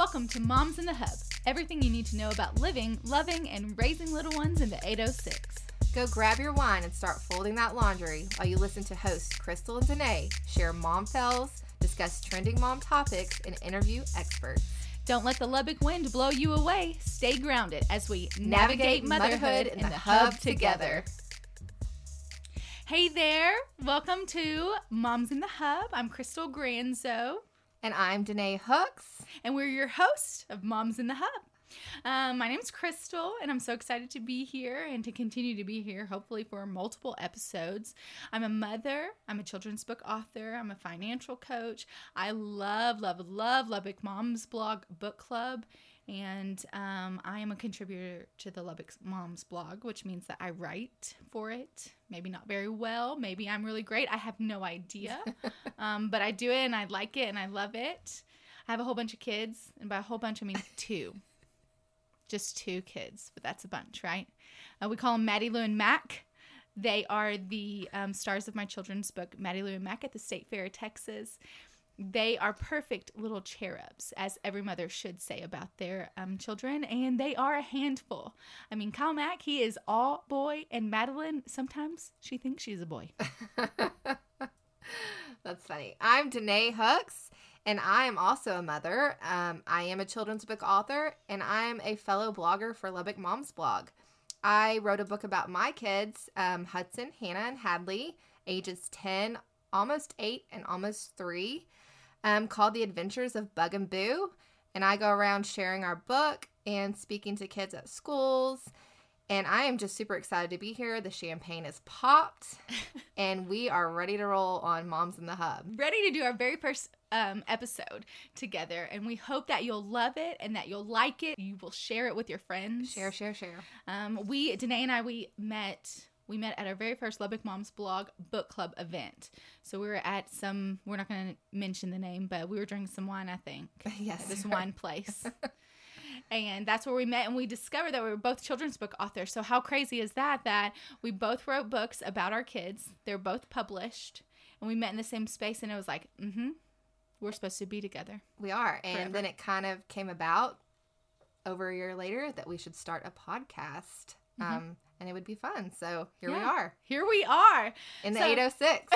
Welcome to Moms in the Hub. Everything you need to know about living, loving, and raising little ones in the 806. Go grab your wine and start folding that laundry while you listen to hosts Krystal and Denay share mom fells, discuss trending mom topics, and interview experts. Don't let the Lubbock wind blow you away. Stay grounded as we navigate, motherhood, in the hub together. Hey there. Welcome to Moms in the Hub. I'm Krystal Granzow, And I'm Denay Hooks. and we're your host of Moms in the Hub. Um, my name's Krystal, and I'm so excited to be here and to continue to be here, hopefully, for multiple episodes. I'm a mother, I'm a children's book author, I'm a financial coach. I love, love, love Lubbock Moms Blog Book Club. And um, I am a contributor to the Lubbock Moms blog, which means that I write for it. Maybe not very well. Maybe I'm really great. I have no idea. um, but I do it and I like it and I love it. I have a whole bunch of kids. And by a whole bunch, I mean two just two kids, but that's a bunch, right? Uh, we call them Maddy Lou and Mack. They are the um, stars of my children's book, Maddy Lou and Mack at the State Fair of Texas. They are perfect little cherubs, as every mother should say about their um, children, and they are a handful. I mean, Kyle Mack, he is all boy, and Madeline, sometimes she thinks she's a boy. That's funny. I'm Denay Hooks, and I am also a mother. Um, I am a children's book author, and I'm a fellow blogger for Lubbock Moms Blog. I wrote a book about my kids, um, Hudson, Hannah, and Hadley, ages 10, almost 8, and almost 3, um, called The Adventures of Bug and Boo. And I go around sharing our book and speaking to kids at schools. And I am just super excited to be here. The champagne is popped, and we are ready to roll on Moms in the Hub. ready to do our very first um, episode together, and we hope that you'll love it and that you'll like it. You will share it with your friends. Share, share, share. Um, we, Denay and I, we met. We met at our very first Lubbock Moms blog book club event. So we were at some. We're not going to mention the name, but we were drinking some wine. I think Yes, this wine place. And that's where we met, and we discovered that we were both children's book authors. So, how crazy is that? That we both wrote books about our kids. They're both published, and we met in the same space, and it was like, mm hmm, we're supposed to be together. We are. And Forever. then it kind of came about over a year later that we should start a podcast. Um, and it would be fun. So here we Mm-hmm. Are Here we are. in the So- 806.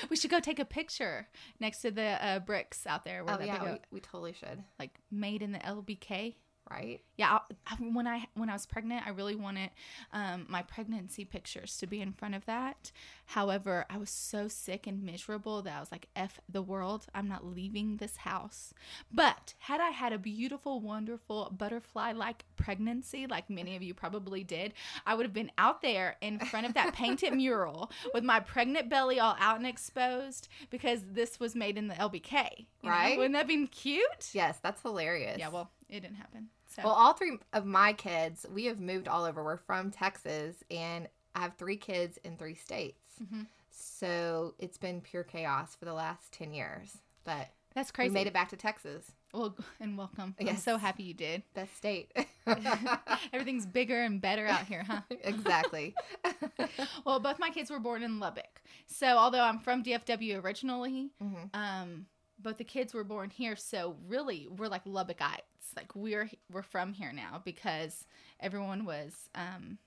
we should go take a picture next to the uh, bricks out there where oh, yeah, we, we totally should. like made in the LBK. Right? Yeah, I, when I when I was pregnant, I really wanted um, my pregnancy pictures to be in front of that. However, I was so sick and miserable that I was like, "F the world! I'm not leaving this house." But had I had a beautiful, wonderful butterfly-like pregnancy, like many of you probably did, I would have been out there in front of that painted mural with my pregnant belly all out and exposed because this was made in the LBK. you know? Right. Wouldn't that been cute? Yes, that's hilarious. Yeah. Well, it didn't happen. So. Well, all three of my kids, we have moved all over. We're from Texas, and I have three kids in three states. Mhm. So it's been pure chaos for the last 10 years. But That's crazy. we made it back to Texas. Well, and welcome. I'm so happy you did. Best state. Everything's bigger and better out here, huh? exactly. well, both my kids were born in Lubbock. So, although I'm from DFW originally, Mhm. um, both the kids were born here. So, really, we're like Lubbockites. Like we're we're from here now because everyone was um,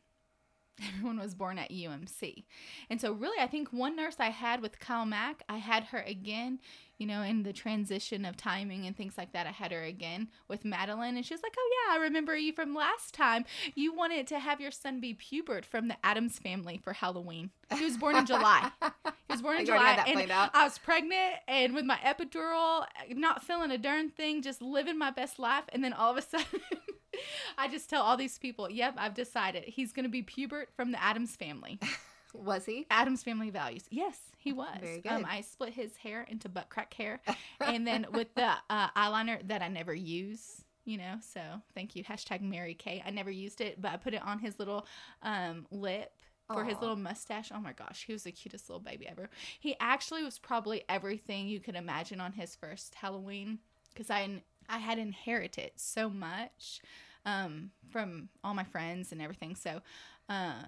everyone was born at UMC. And so, really, I think one nurse I had with Kyle Mack, I had her again, you know, in the transition of timing and things like that. I had her again with Madeline, and she was like, Oh, yeah, I remember you from last time. You wanted to have your son be Pubert from the Addams family for Halloween. He was born in July. He was born in July. and. I was pregnant and with my epidural, not feeling a darn thing, just living my best life. And then all of a sudden, I just tell all these people, yep, I've decided he's going to be Pubert from the Addams family. Was he? Addams family values. Yes, he was. Very Um, good. I split his hair into butt crack hair, and then with the uh, eyeliner that I never use. You know, so thank you. Hashtag Mary Kay. I never used it, but I put it on his little um, lip for his little mustache. Oh my gosh, he was the cutest little baby ever. He actually was probably everything you could imagine on his first Halloween because I I had inherited so much um, from all my friends and everything. So uh,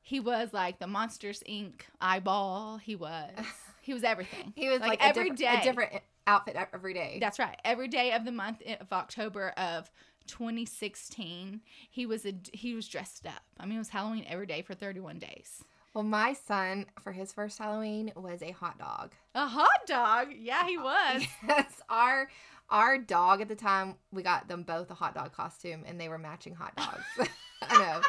he was like the Monsters Inc. eyeball. He was he was everything. He was Like, like, every a, day. different, a different outfit every day. That's right. Every day of the month of October of 2016, he was a, he was dressed up. I mean, it was Halloween every day for 31 days. Well, my son for his first Halloween was a hot dog. A hot dog? Yeah, he was. Yes, our our dog at the time we got them both a hot dog costume, and they were matching hot dogs. I know.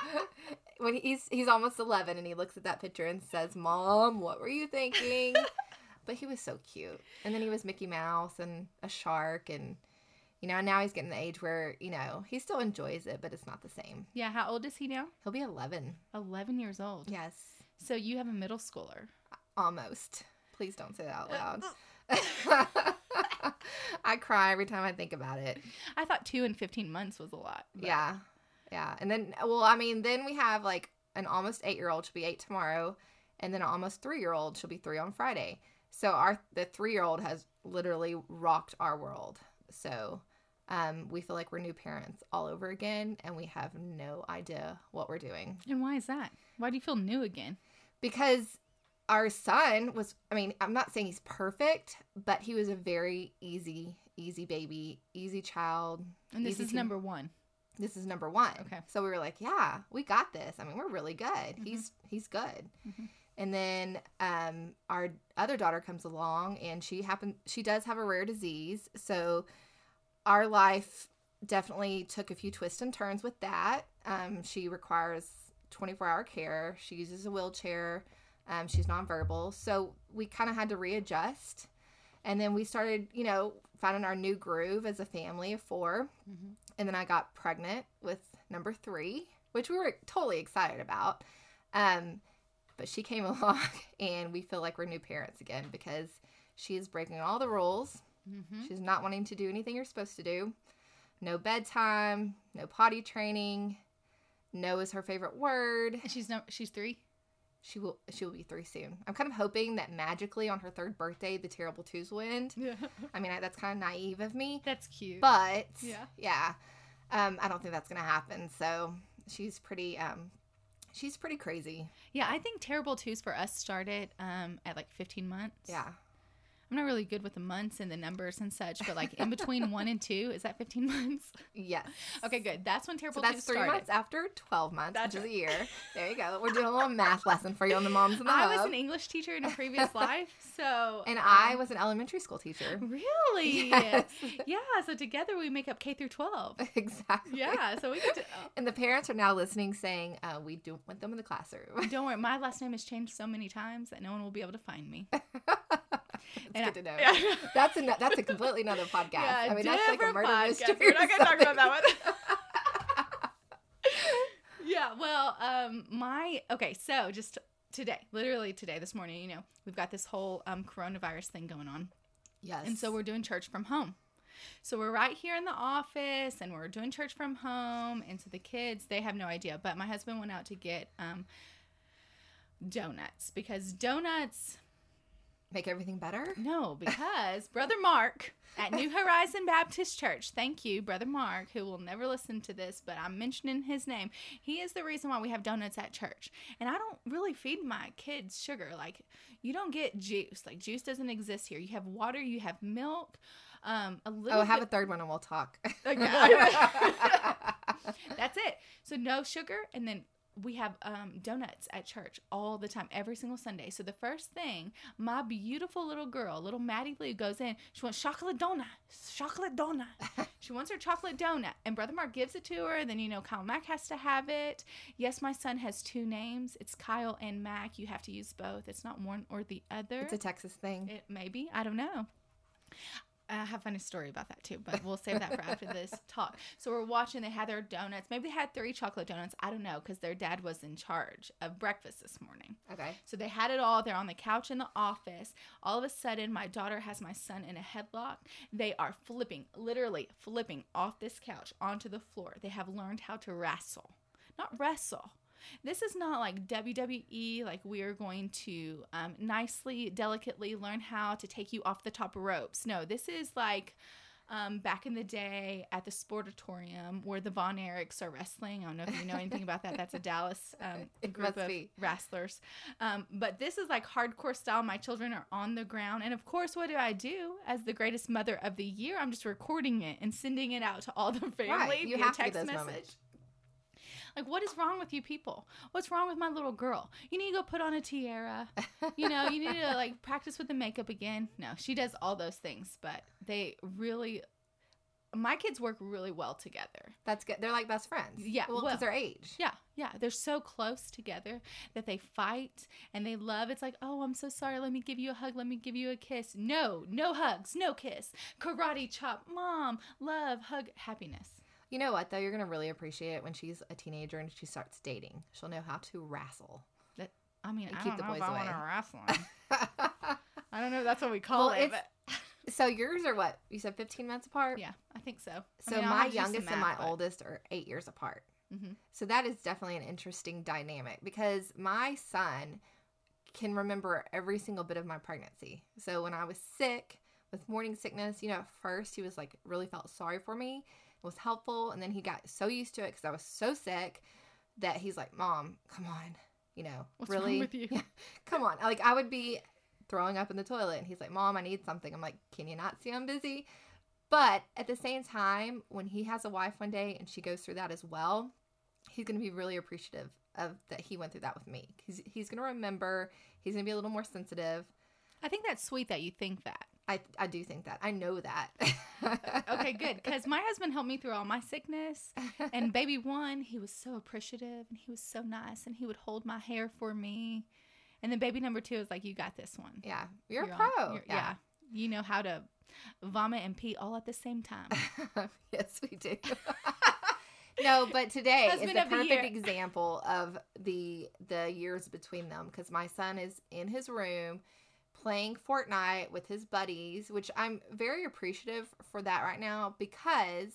When he's he's almost eleven, and he looks at that picture and says, "Mom, what were you thinking?" but he was so cute, and then he was Mickey Mouse and a shark, and you know, now he's getting the age where you know he still enjoys it, but it's not the same. Yeah, how old is he now? He'll be eleven. 11 years old. Yes, So you have a middle schooler. almost. Please don't say that out loud. Uh, I cry every time I think about it. I thought two and 15 months was a lot. but- Yeah. Yeah. And then, well, I mean, then we have like an almost eight year old, she'll be eight tomorrow. And then an almost three year old, she'll be three on Friday. So our, the three year old has literally rocked our world. So, um, we feel like we're new parents all over again and we have no idea what we're doing And why is that? Why do you feel new again? because our son was, I mean, I'm not saying he's perfect, but he was a very easy, easy baby, easy child. And this is number one. this is number one. Okay. So we were like, yeah, we got this. I mean, we're really good. Mm-hmm. He's he's good. Mhm. And then um, our other daughter comes along, and she happen she does have a rare disease. So our life definitely took a few twists and turns with that. Um, she requires 24 hour care. She uses a wheelchair. Um, she's nonverbal. So we kind of had to readjust. And then we started, you know, finding our new groove as a family of 4 Mhm. And then I got pregnant with number three, which we were totally excited about. Um, but she came along, and we feel like we're new parents again because she is breaking all the rules. Mm-hmm. She's not wanting to do anything you're supposed to do. No bedtime, no potty training. No is her favorite word. She's no, she's three. She will she will be three soon. I'm kind of hoping that magically on her third birthday the terrible twos will end. Yeah. I mean I, that's kind of naive of me, That's cute. but Yeah. yeah, um, I don't think that's gonna happen. So she's pretty um, she's pretty crazy. yeah, I think terrible twos for us started um, at like 15 months. Yeah, I'm not really good with the months and the numbers and such, but like in between one and two, is that 15 months? yes. Okay, good. That's when terrible So that's three started. months after 12 months, That's which is a year. There you go. We're doing a little math lesson for you on the moms and the I hub. was an English teacher in a previous life, so and um, I was an elementary school teacher. really Yes. yeah. So together we make up K through 12. exactly. Yeah, so we could. And the parents are now listening, saying, uh, "We don't want them in the classroom." Don't worry, my last name has changed so many times that no one will be able to find me. It's And good to know. Yeah. That's a that's a completely another podcast. Yeah, I mean, that's like a murder podcast. mystery. We're not gonna talk about that one. yeah, well, um, my okay, so just today, literally today, this morning, you know, we've got this whole um coronavirus thing going on, yes. and so we're doing church from home. So we're right here in the office, and we're doing church from home, and so the kids they have no idea. But my husband went out to get um donuts because donuts make everything better. no, because Brother Mark at New Horizon Baptist Church, thank you, Brother Mark, who will never listen to this, but I'm mentioning his name. He is the reason why we have donuts at church. And I don't really feed my kids sugar. Like, you don't get juice. Like, juice doesn't exist here. You have water, you have milk, um, a little Oh, have a third one and we'll talk. Okay. That's it. So no sugar, and then we have um, donuts at church all the time, every single Sunday. So the first thing, my beautiful little girl, little Maddy Lou, goes in. She wants chocolate donut, chocolate donut. she wants her chocolate donut, and Brother Mark gives it to her. Then you know Kyle Mack has to have it. Yes, my son has two names. It's Kyle and Mack. You have to use both. It's not one or the other. it's a Texas thing. It maybe I don't know. I have a funny story about that too, but we'll save that for after this talk. So we're watching. They had their donuts. Maybe they had three chocolate donuts. I don't know because their dad was in charge of breakfast this morning. Okay. So they had it all. They're on the couch in the office. All of a sudden, my daughter has my son in a headlock. They are flipping, literally flipping off this couch onto the floor. They have learned how to wrestle, not wrestle. This is not like WWE, like we are going to um, nicely, delicately learn how to take you off the top ropes. No, this is like um, back in the day at the Sportatorium where the Von Erichs are wrestling. I don't know if you know anything about that. That's a Dallas um, group of be. wrestlers. Um, but this is like hardcore style. My children are on the ground. And of course, what do I do as the greatest mother of the year? I'm just recording it and sending it out to all the family Right, you via have to get text message. moments. Like, what is wrong with you people? What's wrong with my little girl? You need to go put on a tiara. You know, you need to like practice with the makeup again. No, she does all those things, but they really, my kids work really well together. That's good. They're like best friends. Yeah, Well, well- because their age. Yeah, yeah. They're so close together that they fight and they love. It's like, oh, I'm so sorry. Let me give you a hug. Let me give you a kiss. No, no hugs, no kiss. Karate chop. Mom, love, hug, happiness. You know what though? You're gonna really appreciate it when she's a teenager and she starts dating. She'll know how to wrestle. I mean, I keep don't the boys I want away. to wrestle. I don't know. if That's what we call Well, it. So yours are what? You said 15 months apart. yeah, I think so. So I'll my have to youngest and my but- oldest are eight years apart. Mhm. So that is definitely an interesting dynamic because my son can remember every single bit of my pregnancy. So when I was sick with morning sickness, you know, at first he was like really felt sorry for me. Was helpful, and then he got so used to it because I was so sick that he's like, "Mom, come on, you know, What's really, with you? come on." Like I would be throwing up in the toilet, and he's like, "Mom, I need something." I'm like, "Can you not see I'm busy?" But at the same time, when he has a wife one day and she goes through that as well, he's going to be really appreciative of that he went through that with me. He's he's going to remember. He's going to be a little more sensitive. I think that's sweet that you think that. I I do think that. I know that. Okay, good. Because my husband helped me through all my sickness. And baby one, he was so appreciative and he was so nice and he would hold my hair for me. And then baby number two is like, you got this one. yeah, you're, You're a on- pro. you're- yeah. You know how to vomit and pee all at the same time. yes, we do. no, but today Husband is the perfect example of the the years between them because my son is in his room playing Fortnite with his buddies, which I'm very appreciative for that right now because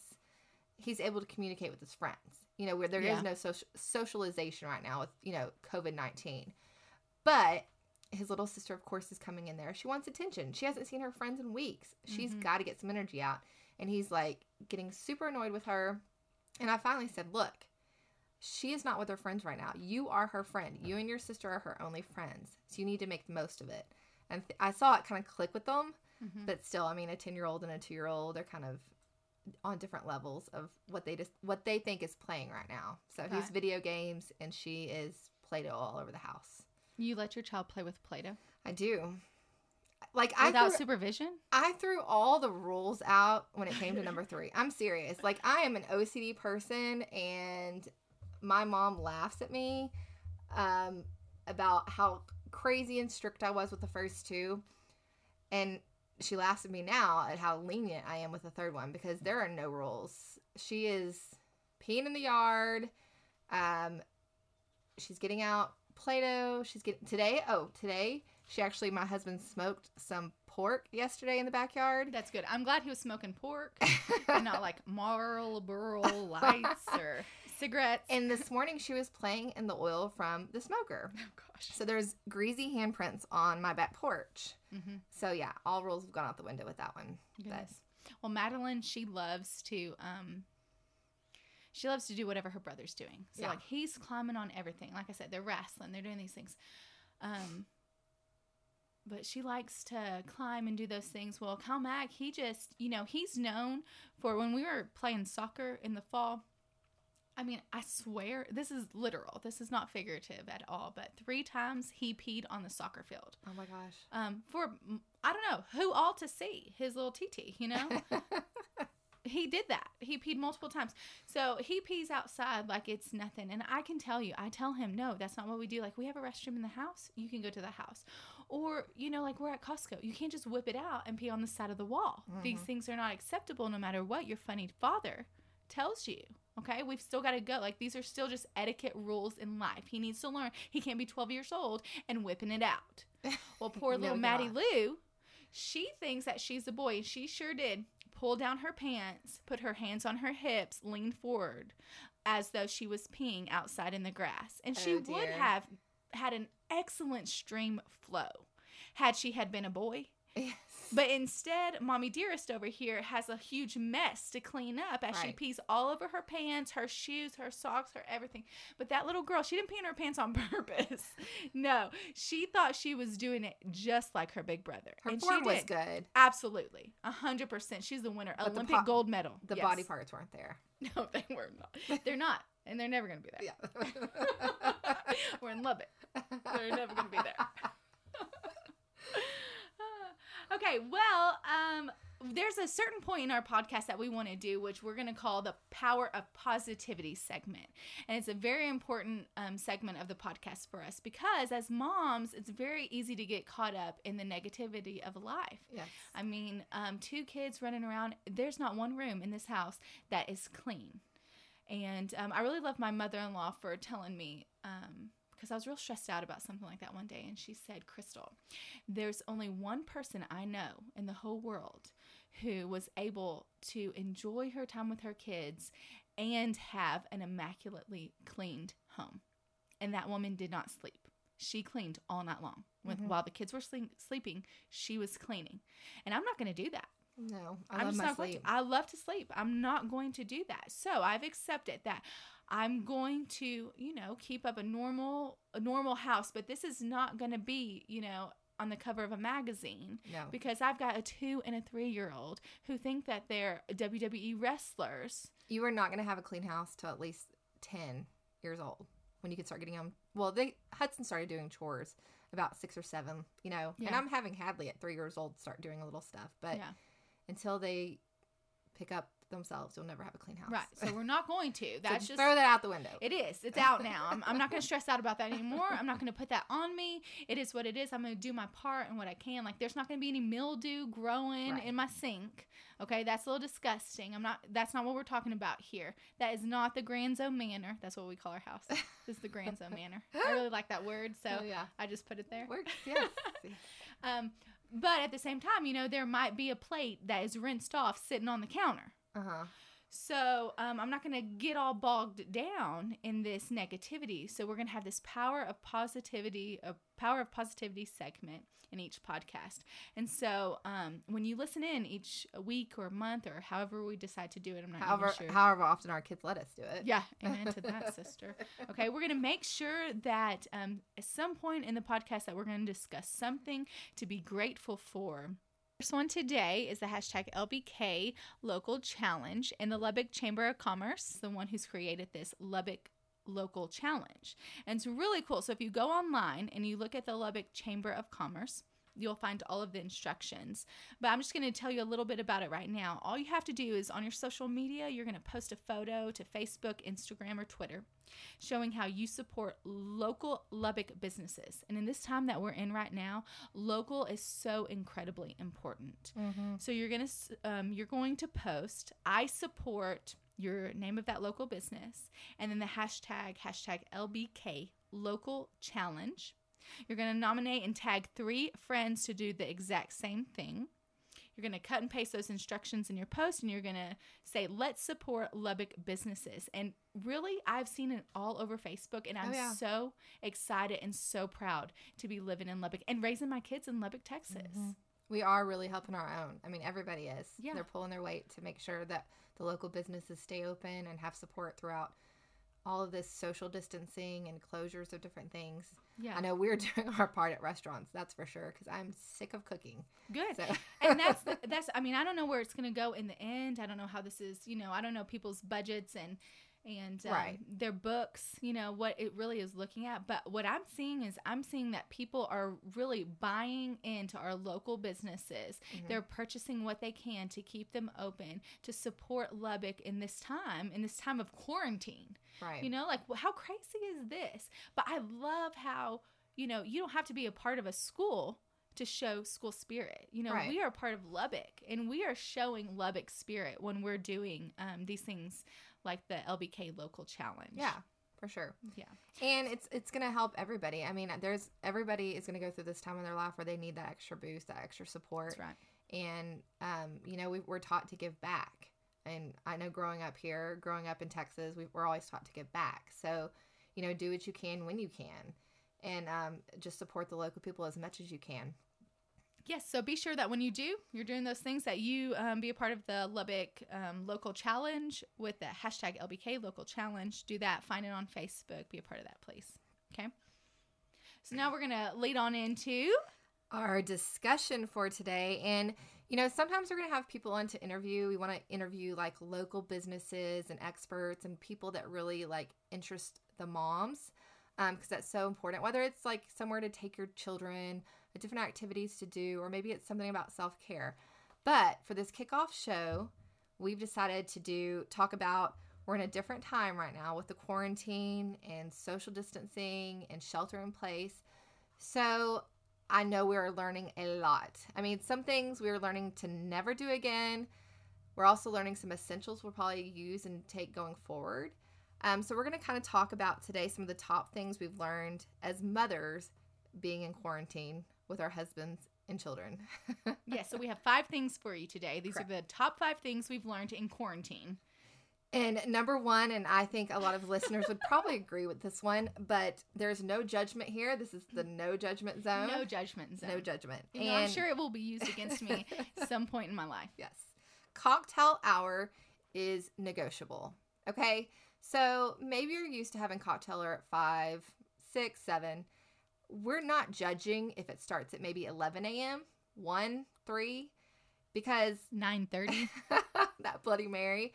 he's able to communicate with his friends. You know, where there is Yeah. no social socialization right now with you know COVID nineteen, but his little sister, of course, is coming in there. She wants attention. She hasn't seen her friends in weeks. She's Mhm. got to get some energy out. And he's like getting super annoyed with her. And I finally said, Look, she is not with her friends right now. You are her friend. You and your sister are her only friends. So you need to make the most of it. And th- I saw it kind of click with them. Mhm. But still, I mean, a 10 year old and a two year old, they're kind of on different levels of what they just what they think is playing right now. So he's video games and she is Play-Doh all over the house. You let your child play with Play Doh I do. Like I without supervision? I threw all the rules out when it came to number three. I'm serious. Like I am an OCD person, and my mom laughs at me um, about how crazy and strict I was with the first two, and she laughs at me now at how lenient I am with the third one because there are no rules. She is peeing in the yard. Um, she's getting out Play-Doh. She's getting today. Oh, today she actually my husband smoked some pork yesterday in the backyard. That's good. I'm glad he was smoking pork and not like Marlboro lights or cigarettes. and this morning she was playing in the oil from the smoker. oh gosh. So there's greasy handprints on my back porch. Mm-hmm. So yeah, all rules have gone out the window with that one. Goodness. Well, Madeline, she loves to um she loves to do whatever her brother's doing. So Yeah. like he's climbing on everything. Like I said, they're wrestling, they're doing these things. Um but she likes to climb and do those things. Well, Cal Mack, he just, you know, he's known for when we were playing soccer in the fall. I mean, I swear, this is literal. This is not figurative at all. But three times he peed on the soccer field oh my gosh. um, for I don't know who all to see his little TT, you know. he did that. He peed multiple times. So he pees outside like it's nothing. And I can tell you, I tell him, no, that's not what we do. Like we have a restroom in the house. You can go to the house. Or, you know, like we're at Costco. You can't just whip it out and pee on the side of the wall. These Mhm. things are not acceptable no matter what your funny father tells you. Okay, we've still got to go. Like these are still just etiquette rules in life. He needs to learn. He can't be 12 years old and whipping it out. Well, poor little he Maddie cannot. Lou, she thinks that she's a boy, and she sure did. Pull down her pants, put her hands on her hips, lean forward, as though she was peeing outside in the grass, and she Oh, would have had an excellent stream flow had she had been a boy. yes. But instead, Mommy Dearest over here has a huge mess to clean up as she pees all over her pants, her shoes, her socks, her everything. But that little girl, she didn't pee in her pants on purpose. no, she thought she was doing it just like her big brother. Her and form she was good. Absolutely. A hundred percent. She's the winner. But the Olympic po- gold medal. The Yes. body parts weren't there. No, they were not. They're not. And they're never going to be there. Yeah. We're in Lubbock. They're never going to be there. Okay, well, um, there's a certain point in our podcast that we want to do, which we're going to call the power of positivity segment. And it's a very important um, segment of the podcast for us because as moms, it's very easy to get caught up in the negativity of life. yes. I mean, um, two kids running around. There's not one room in this house that is clean. And um, I really love my mother in law for telling me, because I was real stressed out about something like that one day. And she said, Krystal, there's only one person I know in the whole world who was able to enjoy her time with her kids and have an immaculately cleaned home. And that woman did not sleep. She cleaned all night long. With, Mhm. While the kids were sleep, sleeping, she was cleaning. And I'm not going to do that. No, I I'm love just my not going sleep. to. I love to sleep. I'm not going to do that. So I've accepted that I'm going to, you know, keep up a normal a normal house, but this is not going to be, you know, on the cover of a magazine no. because I've got a 2 and a 3 year old who think that they're WWE wrestlers. You are not going to have a clean house till at least 10 years old when you can start getting them. Well, they Hudson started doing chores about six or seven, you know, and I'm having Hadley at three years old start doing a little stuff. But yeah. until they pick up themselves, you'll never have a clean house. Right. So we're not going to. That's just just throw that out the window. It is. It's out now. I'm, I'm not going to stress out about that anymore. I'm not going to put that on me. It is what it is. I'm going to do my part and what I can. Like, there's not going to be any mildew growing Right. in my sink. Okay, that's a little disgusting. I'm not. That's not what we're talking about here. That is not the Granzow Manor. That's what we call our house. This is the Granzow Manor. I really like that word, so oh, yeah. I just put it there. Works, yes. Um, but at the same time, you know, there might be a plate that is rinsed off sitting on the counter. Uh huh. So um, I'm not going to get all bogged down in this negativity. So we're going to have this power of positivity, a power of positivity segment in each podcast. And so um, when you listen in each week or month or however we decide to do it, I'm not However, even sure. however often our kids let us do it. Yeah, amen to that, sister. Okay, we're going to make sure that um, at some point in the podcast that we're going to discuss something to be grateful for. First one today is the hashtag LBK Local Challenge in the Lubbock Chamber of Commerce, the one who's created this Lubbock Local Challenge. And it's really cool. So if you go online and you look at the Lubbock Chamber of Commerce, you'll find all of the instructions. But I'm just going to tell you a little bit about it right now. All you have to do is on your social media, you're going to post a photo to Facebook, Instagram, or Twitter showing how you support local Lubbock businesses. And in this time that we're in right now, local is so incredibly important. Mm-hmm. So you're gonna um, you're going to post I support your name of that local business and then the hashtag hashtag LBK local challenge. You're gonna nominate and tag three friends to do the exact same thing. You're going to cut and paste those instructions in your post and you're going to say, let's support Lubbock businesses. And really, I've seen it all over Facebook and I'm Oh, yeah. so excited and so proud to be living in Lubbock and raising my kids in Lubbock, Texas. Mhm. We are really helping our own. I mean, everybody is. Yeah. They're pulling their weight to make sure that the local businesses stay open and have support throughout all of this social distancing and closures of different things. Yeah. I know we're doing our part at restaurants, that's for sure, because I'm sick of cooking. Good. So and that's the, that's I mean I don't know where it's going to go in the end. I don't know how this is, you know, I don't know people's budgets and and um, Right. their books, you know, what it really is looking at. But what I'm seeing is I'm seeing that people are really buying into our local businesses. Mhm. They're purchasing what they can to keep them open, to support Lubbock in this time, in this time of quarantine. Right. You know, like wh- how crazy is this? But I love how, you know, you don't have to be a part of a school to show school spirit. You know, Right. we are part of Lubbock and we are showing Lubbock spirit when we're doing um, these things like the LBK local challenge. yeah, for sure. Yeah. And it's it's gonna help everybody. I mean, there's everybody is gonna go through this time in their life where they need that extra boost, that extra support. That's right. and um, you know we, we're taught to give back and i know growing up here growing up in texas we, we're always taught to give back so you know do what you can when you can and um, just support the local people as much as you can Yes, so be sure that when you do, you're doing those things that you um, be a part of the Lubbock um, local challenge with the hashtag LBK local challenge. Do that. Find it on Facebook. Be a part of that, please. Okay. So now we're gonna lead on into our discussion for today. And, you know, sometimes we're going to have people on to interview. We want to interview like local businesses and experts and people that really like interest the moms because um, that's so important. Whether it's like somewhere to take your children, different activities to do, or maybe it's something about self care. But for this kickoff show, we've decided to do talk about we're in a different time right now with the quarantine and social distancing and shelter in place. So I know we're learning a lot. I mean, some things we're learning to never do again. We're also learning some essentials we'll probably use and take going forward. Um, so, we're going to kind of talk about today some of the top things we've learned as mothers being in quarantine with our husbands and children. yes, yeah, so we have five things for you today. These Correct. are the top five things we've learned in quarantine. And number one, and I think a lot of listeners would probably agree with this one, but there's no judgment here. This is the no judgment zone. No judgment zone. No judgment. You and know, I'm sure it will be used against me some point in my life. Yes. Cocktail hour is negotiable. Okay. So maybe you're used to having cocktail hour at five, six, seven. We're not judging if it starts at maybe 11 a.m., 1, 3, because 9:30. that Bloody Mary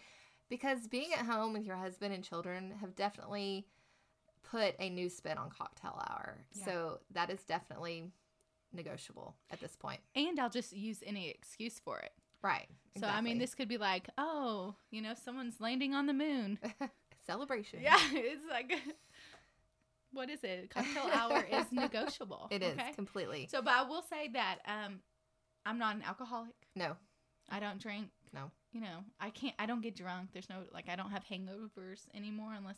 because being at home with your husband and children have definitely put a new spin on cocktail hour. Yeah. So that is definitely negotiable at this point. And I'll just use any excuse for it. Right. So exactly. I mean this could be like, oh, you know, someone's landing on the moon. Celebration. Yeah, it's like what is it? Cocktail hour is negotiable. It okay? is completely. So but I will say that um I'm not an alcoholic. No. I don't drink. No you know, I can't, I don't get drunk. There's no, like, I don't have hangovers anymore unless,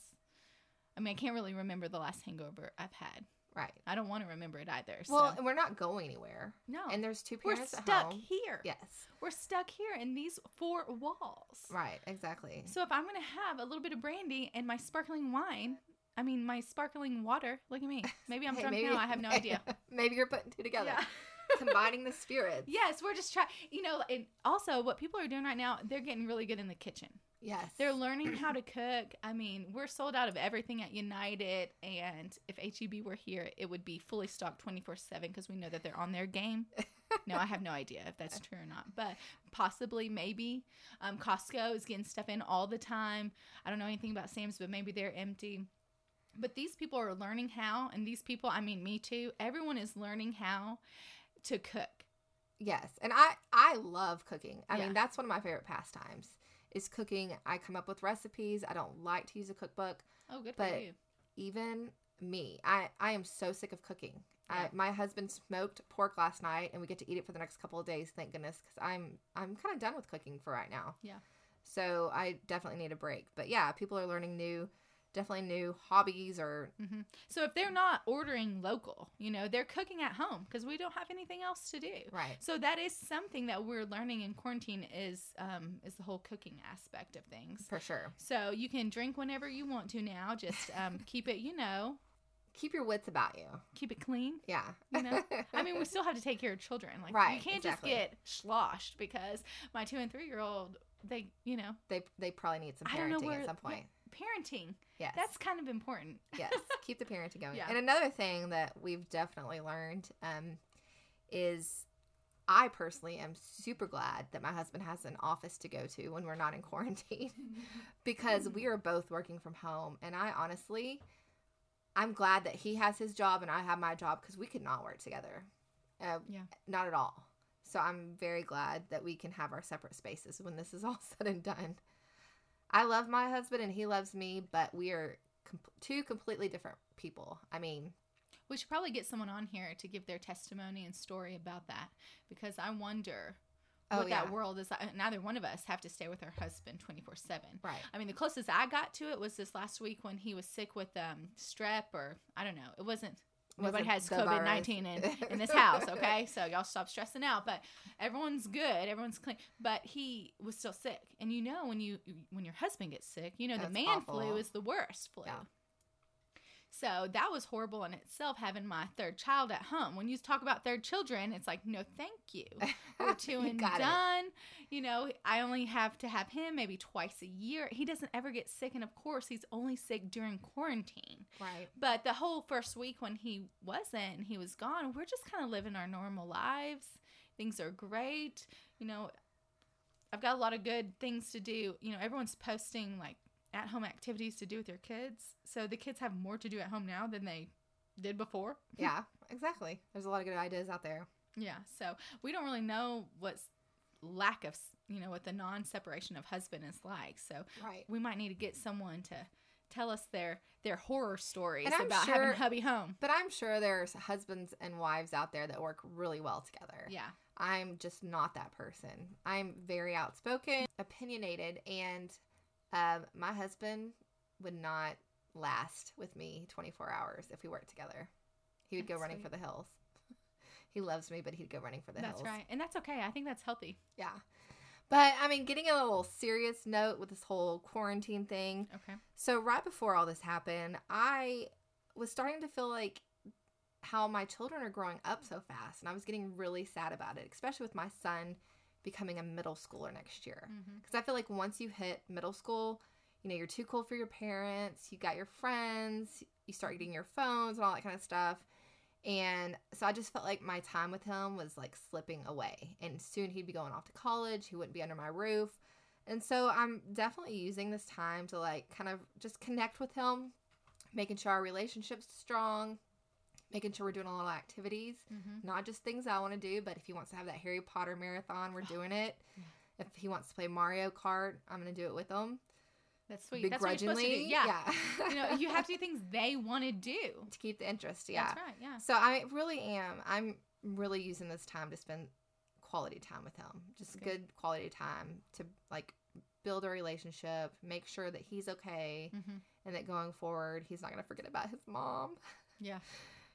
I mean, I can't really remember the last hangover I've had. Right. I don't want to remember it either. Well, and we're not going anywhere. No. And there's two parents We're stuck here. Yes. We're stuck here in these four walls. Right, exactly. So if I'm going to have a little bit of brandy and my sparkling wine, I mean, my sparkling water, look at me. Maybe I'm hey, drunk maybe, now. I have no idea. Maybe you're putting two together. Yeah combining the spirits. Yes, we're just trying. You know, and also what people are doing right now, they're getting really good in the kitchen. Yes. They're learning how to cook. I mean, we're sold out of everything at United. And if HEB were here, it would be fully stocked 24 7 because we know that they're on their game. no, I have no idea if that's true or not. But possibly, maybe. Um, Costco is getting stuff in all the time. I don't know anything about Sam's, but maybe they're empty. But these people are learning how. And these people, I mean, me too. Everyone is learning how to cook. Yes, and I I love cooking. I yeah. mean, that's one of my favorite pastimes is cooking. I come up with recipes. I don't like to use a cookbook. Oh, good but for you. Even me, I I am so sick of cooking. Yeah. I, my husband smoked pork last night, and we get to eat it for the next couple of days. Thank goodness, because I'm I'm kind of done with cooking for right now. Yeah. So I definitely need a break. But yeah, people are learning new definitely new hobbies or mm-hmm. so if they're not ordering local you know they're cooking at home because we don't have anything else to do. Right. So that is something that we're learning in quarantine is um is the whole cooking aspect of things. For sure. So you can drink whenever you want to now just um keep it you know. Keep your wits about you. Keep it clean yeah. you know. I mean we still have to take care of children like right you can't exactly. just get sloshed because my two and three year old they you know. They they probably need some parenting where, at some point parenting. Yes. That's kind of important. yes. Keep the parenting going. Yeah. And another thing that we've definitely learned um, is I personally am super glad that my husband has an office to go to when we're not in quarantine because we are both working from home. And I honestly, I'm glad that he has his job and I have my job because we could not work together. Uh, yeah. Not at all. So I'm very glad that we can have our separate spaces when this is all said and done. I love my husband and he loves me, but we are two completely different people. I mean, we should probably get someone on here to give their testimony and story about that because I wonder oh, what yeah. that world is like. Neither one of us have to stay with our husband 24 7. Right. I mean, the closest I got to it was this last week when he was sick with um, strep or I don't know. It wasn't Nobody has COVID nineteen in, in this house, okay? So y'all stop stressing out. But everyone's good, everyone's clean. But he was still sick, and you know when you when your husband gets sick, you know That's the man awful. flu is the worst flu. Yeah. So that was horrible in itself having my third child at home. When you talk about third children, it's like, no, thank you. We're two You and got it. done. You know, I only have to have him maybe twice a year. He doesn't ever get sick. And of course, he's only sick during quarantine. Right. But the whole first week when he wasn't and he was gone, we're just kind of living our normal lives. Things are great. You know, I've got a lot of good things to do. You know, everyone's posting like at home activities to do with their kids. So the kids have more to do at home now than they did before. Yeah, exactly. There's a lot of good ideas out there. Yeah. So we don't really know what's lack of, you know, what the non separation of husband is like. So Right. we might need to get someone to tell us their their horror stories about sure- having hubby home. But I'm sure there's husbands and wives out there that work really well together. Yeah. I'm just not that person. I'm very outspoken, opinionated, and um, my husband would not last with me 24 hours if we worked together. He would go running sweet. for the hills. he loves me, but he'd go running for the That's hills. That's right. And that's okay. I think that's healthy. Yeah. But I mean, getting a little serious note with this whole quarantine thing. Okay. So, right before all this happened, I was starting to feel like how my children are growing up so fast. And I was getting really sad about it, especially with my son becoming a middle schooler next year. Mm-hmm. Because I feel like once you hit middle school, you know, you're too cool for your parents, you got your friends, you start getting your phones and all that kind of stuff. And so I just felt like my time with him was like slipping away. And soon he'd be going off to college, he wouldn't be under my roof. And so I'm definitely using this time to like kind of just connect with him, making sure our relationship's strong, making sure we're doing a lot of activities, Mm-hmm. not just things I want to do, but if he wants to have that Harry Potter marathon, we're doing it. If he wants to play Mario Kart, I'm going to do it with him. That's sweet. That's what you're supposed to do. Yeah. yeah. you know, you have to do things they want to do. to keep the interest. Yeah. That's right. Yeah. So I really am. I'm really using this time to spend quality time with him. Just Good. good quality time to like build a relationship, make sure that he's okay, Mm-hmm. and that going forward, he's not going to forget about his mom. Yeah.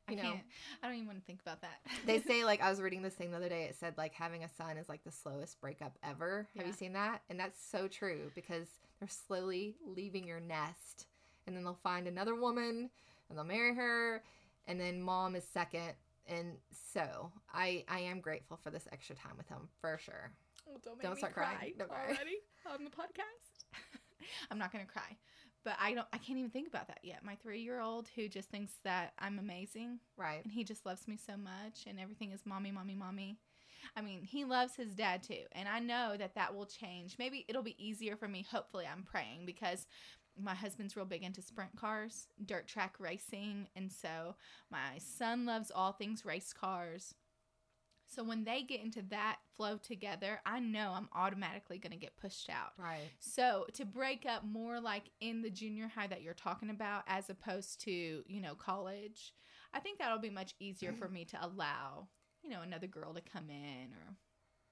I You know. can't. I don't even want to think about that. They say like I was reading this thing the other day. It said like having a son is like the slowest breakup ever. Have you seen that? And that's so true because they're slowly leaving your nest, and then they'll find another woman, and they'll marry her, and then mom is second. And so I I am grateful for this extra time with him for sure. Well, don't Don't start crying. Don't cry. already on the podcast. I'm not gonna cry, but I don't. I can't even think about that yet. My three year old who just thinks that I'm amazing Right. and he just loves me so much and everything is mommy, mommy, mommy. I mean, he loves his dad too, and I know that that will change. Maybe it'll be easier for me. Hopefully, I'm praying because my husband's real big into sprint cars, dirt track racing, and so my son loves all things race cars. So when they get into that flow together, I know I'm automatically going to get pushed out. Right. So to break up more like in the junior high that you're talking about as opposed to, you know, college, I think that'll be much easier for me to allow, you know, another girl to come in or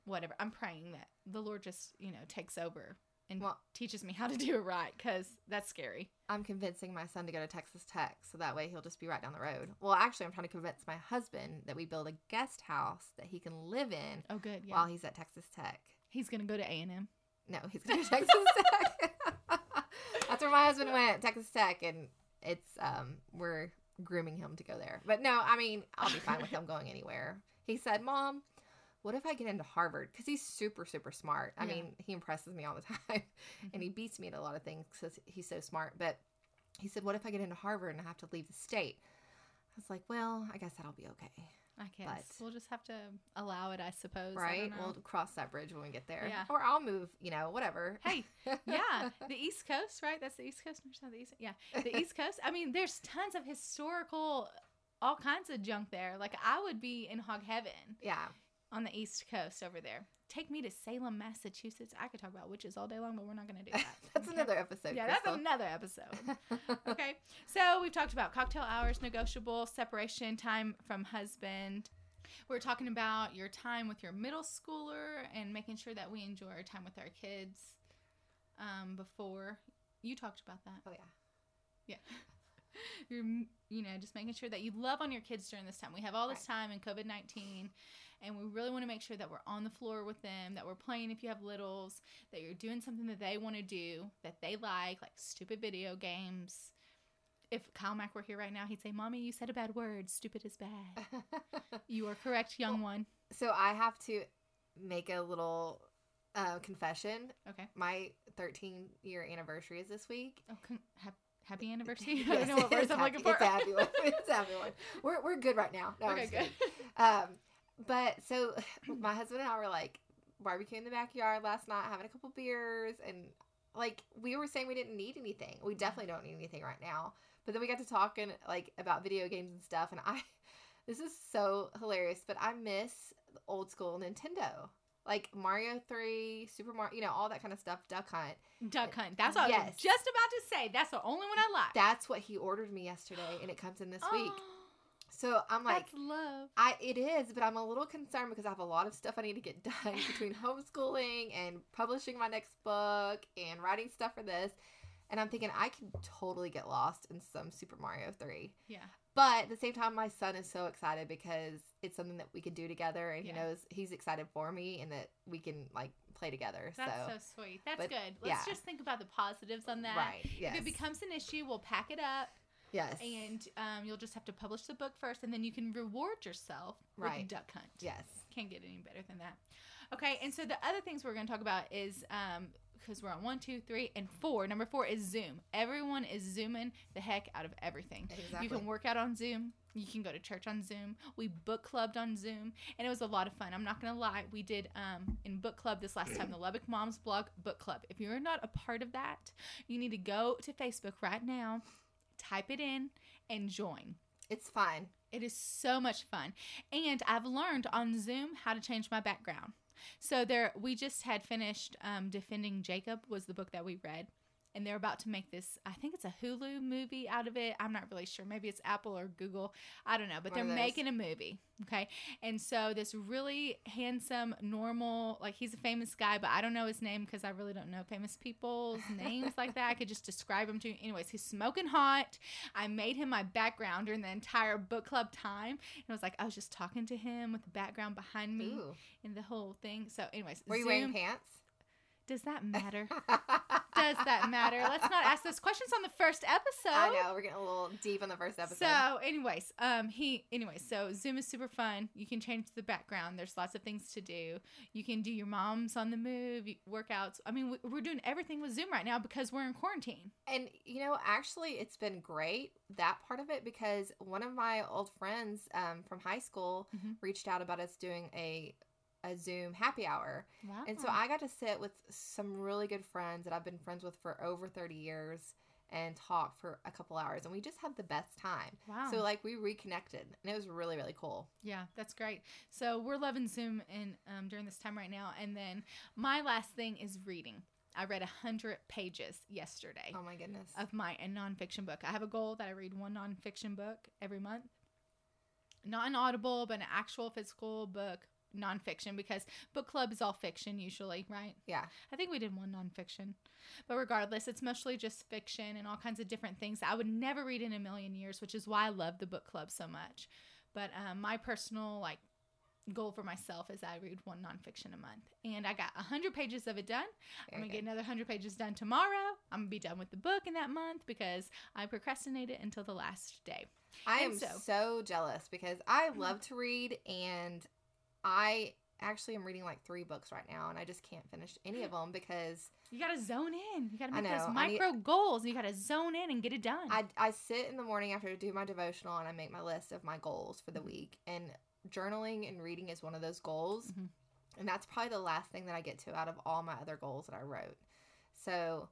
whatever. I'm praying that the Lord just, you know, takes over and Well- teaches me how to do it right cuz that's scary. I'm convincing my son to go to Texas Tech so that way he'll just be right down the road. Well, actually, I'm trying to convince my husband that we build a guest house that he can live in Oh good, yeah. while he's at Texas Tech. He's going to go to A&M. No, he's going to go Texas Tech. That's where my husband went, Texas Tech, and it's um we're grooming him to go there. But no, I mean I'll be fine with him going anywhere. He said, "Mom, what if I get into Harvard? Because he's super super smart. I Yeah. mean he impresses me all the time, and he mm-hmm. beats me at a lot of things because he's so smart. But he said, "What if I get into Harvard and I have to leave the state?" I was like, "Well, I guess that'll be okay, I guess But- we'll just have to allow it, I suppose. I right? don't. We'll cross that bridge when we get there, Yeah. or I'll move. You know, whatever. Hey, yeah, the East Coast, right? That's the East Coast. No, the East. Yeah, the East Coast. I mean, there's tons of historical, all kinds of junk there. Like I would be in hog heaven yeah." On the East Coast over there. Take me to Salem, Massachusetts. I could talk about witches all day long, but we're not going to do that. That's Okay? another episode. Yeah, that's another episode. Okay, so we've talked about cocktail hours, negotiable, separation time from husband. We're talking about your time with your middle schooler and making sure that we enjoy our time with our kids. Um, before you talked about that, oh yeah. yeah. You're, you know, just making sure that you love on your kids during this time. We have all this time in COVID 19, and we really want to make sure that we're on the floor with them, that we're playing if you have littles, that you're doing something that they want to do, that they like, like stupid video games. if Kyle Mack were here right now, he'd say, "Mommy, you said a bad word. Stupid is bad." you are correct, young one. so I have to make a little uh, confession. Okay. My 13 year anniversary is this week. Oh, con- happy anniversary. I don't know what words I'm happy- looking for. It's a happy one. It's a happy one. We're, we're good right now. No, okay, good. Um, but so my husband and I were like barbecue in the backyard last night, having a couple beers, and like we were saying we didn't need anything. We definitely don't need anything right now. But then we got to talking like about video games and stuff, and I this is so hilarious, but I miss old school Nintendo. Like Mario 3, Super Mario, you know, all that kind of stuff, Duck Hunt. Duck Hunt. That's what I was Yes. just about to say. That's the only one I like. That's what he ordered me yesterday, and it comes in this week. So I'm like, that's love. I it is, but I'm a little concerned because I have a lot of stuff I need to get done between homeschooling and publishing my next book and writing stuff for this. And I'm thinking I could totally get lost in some Super Mario 3. Yeah. But at the same time, my son is so excited because it's something that we can do together, and Yeah. he knows he's excited for me and that we can like play together. That's so, so, sweet. That's but, good. Let's yeah. just think about the positives on that. right, yes, If it becomes an issue, we'll pack it up yes, and um, you'll just have to publish the book first and then you can reward yourself with Right. Duck Hunt. yes, Can't get any better than that. Okay, and so the other things we're going to talk about is um because we're on one, two, three, and four. Number four is Zoom. Everyone is zooming the heck out of everything. exactly. You can work out on Zoom. You can go to church on Zoom. We book clubbed on Zoom, and it was a lot of fun. I'm not gonna lie. We did um, in book club this last time, the Lubbock Moms Blog Book Club. If you're not a part of that, you need to go to Facebook right now, type it in, and join. it's fine. It is so much fun. And I've learned on Zoom how to change my background. So there we just had finished um, Defending Jacob was the book that we read. And they're about to make this, I think it's a Hulu movie out of it. I'm not really sure. Maybe it's Apple or Google. I don't know. But One they're making a movie. Okay. And so this really handsome, normal, like he's a famous guy, but I don't know his name because I really don't know famous people's names like that. I could just describe him to you. Anyways, he's smoking hot. I made him my background during the entire book club time. And it was like I was just talking to him with the background behind me Ooh. and the whole thing. So, anyways, Were you Zoom, wearing pants? Does that matter? does that matter? Let's not ask those questions on the first episode. I know we're getting a little deep on the first episode. So, anyways, um, he, anyways, so Zoom is super fun. You can change the background. There's lots of things to do. You can do your mom's on the move workouts. I mean, we- we're doing everything with Zoom right now because we're in quarantine. And you know, actually, it's been great that part of it because one of my old friends um, from high school Mhm. reached out about us doing a a Zoom happy hour, Wow. and so I got to sit with some really good friends that I've been friends with for over thirty years and talk for a couple hours, and we just had the best time. wow. So like we reconnected, and it was really really cool. Yeah, that's great. So we're loving Zoom in um, during this time right now. And then my last thing is reading. I read a hundred pages yesterday Oh my goodness! of my a nonfiction book. I have a goal that I read one nonfiction book every month, not an audible, but an actual physical book nonfiction because book club is all fiction usually, right? yeah, I think we did one nonfiction, but regardless, it's mostly just fiction and all kinds of different things that I would never read in a million years, which is why I love the book club so much. But um, my personal like goal for myself is I read one nonfiction a month, and I got hundred pages of it done. I'm gonna get another hundred pages done tomorrow. I'm gonna be done with the book in that month because I procrastinated until the last day. I And am so- so, jealous because I love to read and I actually am reading like three books right now and I just can't finish any of them because You gotta zone in. You gotta I make those. I need- micro goals. And you gotta zone in and get it done. I, I sit in the morning after I do my devotional and I make my list of my goals for the week and journaling and reading is one of those goals Mhm. and that's probably the last thing that I get to out of all my other goals that I wrote. So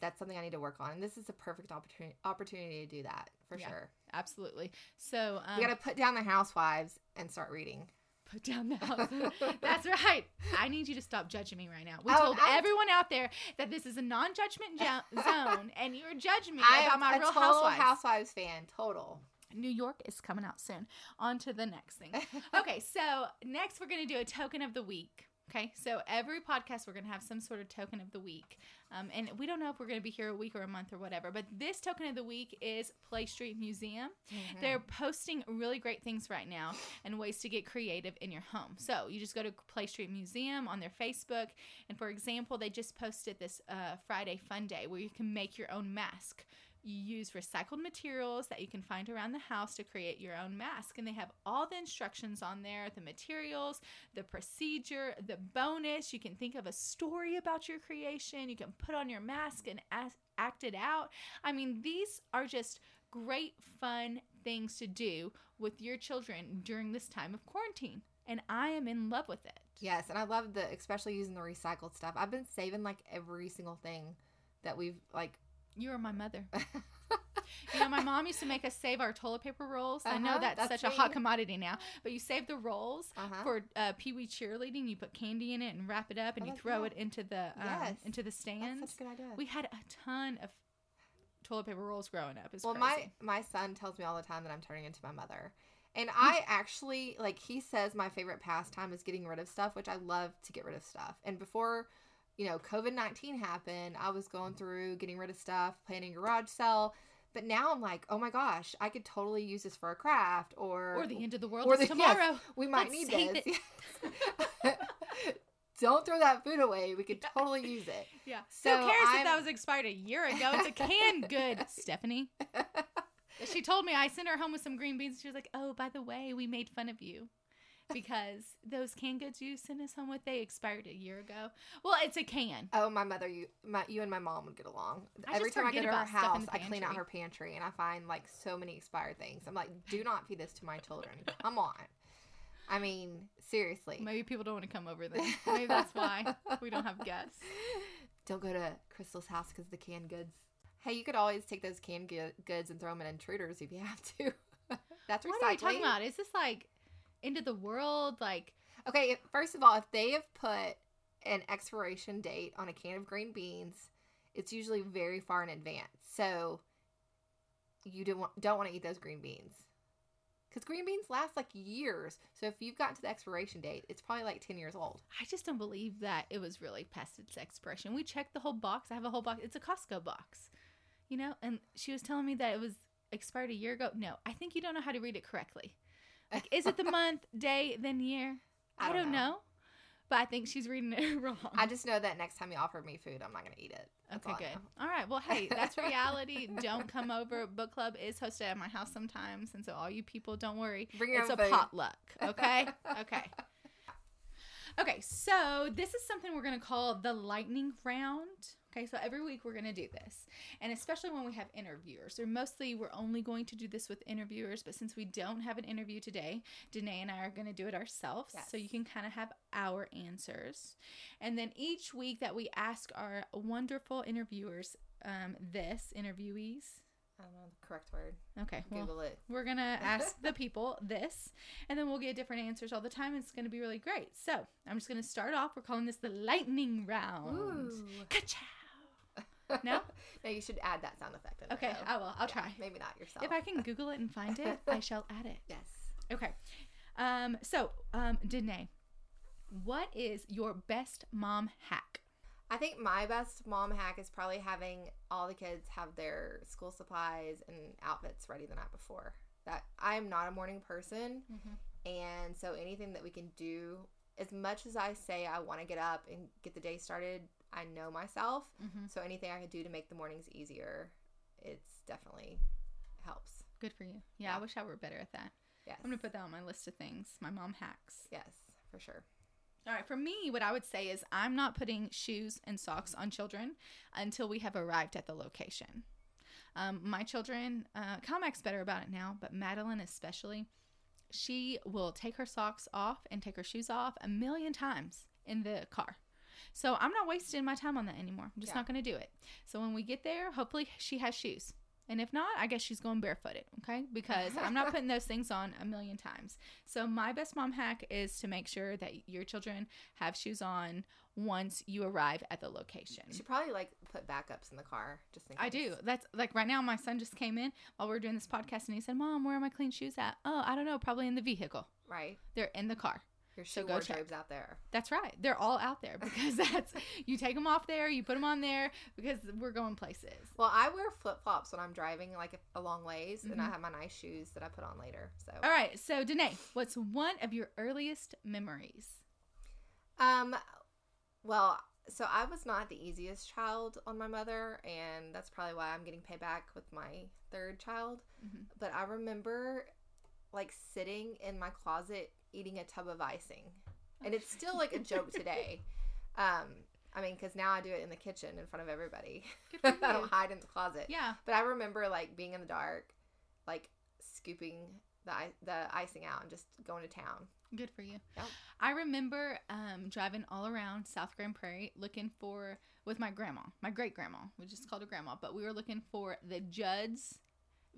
that's something I need to work on and this is a perfect opportunity opportunity to do that for Yeah. sure. Absolutely. So um, We got to put down the housewives and start reading. Put down the house. That's right. I need you to stop judging me right now. We Oh, told I'm- everyone out there that this is a non-judgment jo- zone, and you're judging me I about my a Real total Housewives. housewives fan. Total. New York is coming out soon. On to the next thing. Okay, so next we're going to do a token of the week. Okay, so every podcast we're going to have some sort of token of the week. Um, and we don't know if we're going to be here a week or a month or whatever, but this token of the week is Play Street Museum. Mm-hmm. They're posting really great things right now and ways to get creative in your home. So you just go to Play Street Museum on their Facebook. And for example, they just posted this uh, Friday Fun Day where you can make your own mask You use recycled materials that you can find around the house to create your own mask. And they have all the instructions on there the materials, the procedure, the bonus. You can think of a story about your creation. You can put on your mask and act it out. I mean, these are just great, fun things to do with your children during this time of quarantine. And I am in love with it. Yes, and I love the especially using the recycled stuff. I've been saving like every single thing that we've like. You are my mother. You know, my mom used to make us save our toilet paper rolls. I know Uh-huh, that's, that's such a hot commodity now, but you save the rolls Uh-huh. for uh, Pee Wee cheerleading. You put candy in it and wrap it up, and Oh, you throw yeah. it into the um, Yes. into the That's such a good idea. We had a ton of toilet paper rolls growing up. It's well, crazy. my my son tells me all the time that I'm turning into my mother, and I actually like he says my favorite pastime is getting rid of stuff, which I love to get rid of stuff. And before, you know, COVID nineteen happened, I was going through getting rid of stuff, planning a garage sale. But now I'm like, oh my gosh, I could totally use this for a craft, or or the end of the world or is the- yes, tomorrow. we might Let's need this. Yes. Don't throw that food away. We could totally use it. Yeah. So Who cares if I'm- that was expired a year ago? It's a canned good, Stephanie. She told me I sent her home with some green beans. She was like, "Oh, by the way, we made fun of you because those canned goods you sent us home with they expired a year ago." Well, it's a can. Oh, my mother, you, my, you and my mom would get along. I Every time I go to her about stuff in house, I clean out her pantry and I find like so many expired things. I'm like, do not feed this to my children. Come on. I mean, seriously. Maybe people don't want to come over then. Maybe that's why we don't have guests. Don't go to Krystal's house because the canned goods. Hey, you could always take those canned goods and throw them in intruders if you have to. That's recycling. What are you talking about? Is this like of the world? Like Okay, first of all, if they have put an expiration date on a can of green beans, it's usually very far in advance. So you don't want, don't want to eat those green beans. Because green beans last like years. So if you've gotten to the expiration date, it's probably like 10 years old. I just don't believe that it was really past its expiration. We checked the whole box. I have a whole box. It's a Costco box, you know. And she was telling me that it was expired a year ago. No, I think you don't know how to read it correctly. Like, is it the month, day, then year? I, don't, know. But I think she's reading it wrong. I just know that next time you offer me food, I'm not going to eat it. That's okay, all good. All right. Well, hey, that's reality. don't come over. Book club is hosted at my house sometimes, and so all you people, don't worry. Bring your it's a food. potluck. Okay. okay. Okay. So this is something we're gonna call the lightning round. Okay. So every week we're gonna do this, and especially when we have interviewers, or mostly we're only going to do this with interviewers. But since we don't have an interview today, Denay and I are gonna do it ourselves, Yes. so you can kind of have our answers. And then each week that we ask our wonderful interviewers um, this interviewees. I don't know the correct word. Okay, well, Google it. we're gonna ask the people this, and then we'll get different answers all the time. It's gonna be really great. So I'm just gonna start off. We're calling this the lightning round. Ka-chow. No? no, you should add that sound effect. In Okay. I will. I'll Yeah, try. Maybe not yourself. If I can Google it and find it, I shall add it. Yes. Okay. Um. So, um, Denay, what is your best mom hack? I think my best mom hack is probably having all the kids have their school supplies and outfits ready the night before. That I'm not a morning person, and so anything that we can do, as much as I say I want to get up and get the day started, I know myself. Mm-hmm. So anything I could do to make the mornings easier, it's definitely helps. Good for you. Yeah, I wish I were better at that. Yes. I'm gonna put that on my list of things. My mom hacks. yes, for sure. All right, for me, what I would say is I'm not putting shoes and socks on children until we have arrived at the location. Um, my children, uh, Calmac's better about it now, but Madeline especially, she will take her socks off and take her shoes off a million times in the car. So I'm not wasting my time on that anymore. I'm just Yeah. not going to do it. So when we get there, hopefully she has shoes. And if not, I guess she's going barefooted, okay? Because I'm not putting those things on a million times. So my best mom hack is to make sure that your children have shoes on once you arrive at the location. You should probably like put backups in the car just in case. I do. That's like right now. My son just came in while we are doing this podcast, and he said, "Mom, where are my clean shoes at?" Oh, I don't know. Probably in the vehicle. Right. They're in the car. Your So shoe go check. out there. That's right. They're all out there because that's you take them off there, you put them on there because we're going places. Well, I wear flip flops when I'm driving like a, a long ways, and Mm-hmm. I have my nice shoes that I put on later. So, All right. So, Denay, what's one of your earliest memories? um, well, so I was not the easiest child on my mother, and that's probably why I'm getting payback with my third child. Mhm. But I remember like sitting in my closet eating a tub of icing, and it's still like a joke today. Um, I mean, because now I do it in the kitchen in front of everybody. I don't hide in the closet. Yeah. But I remember like being in the dark, like scooping the the icing out and just going to town. Good for you. Yep. I remember um, driving all around South Grand Prairie looking for with my grandma, my great grandma. We just called her grandma, but we were looking for the Judd's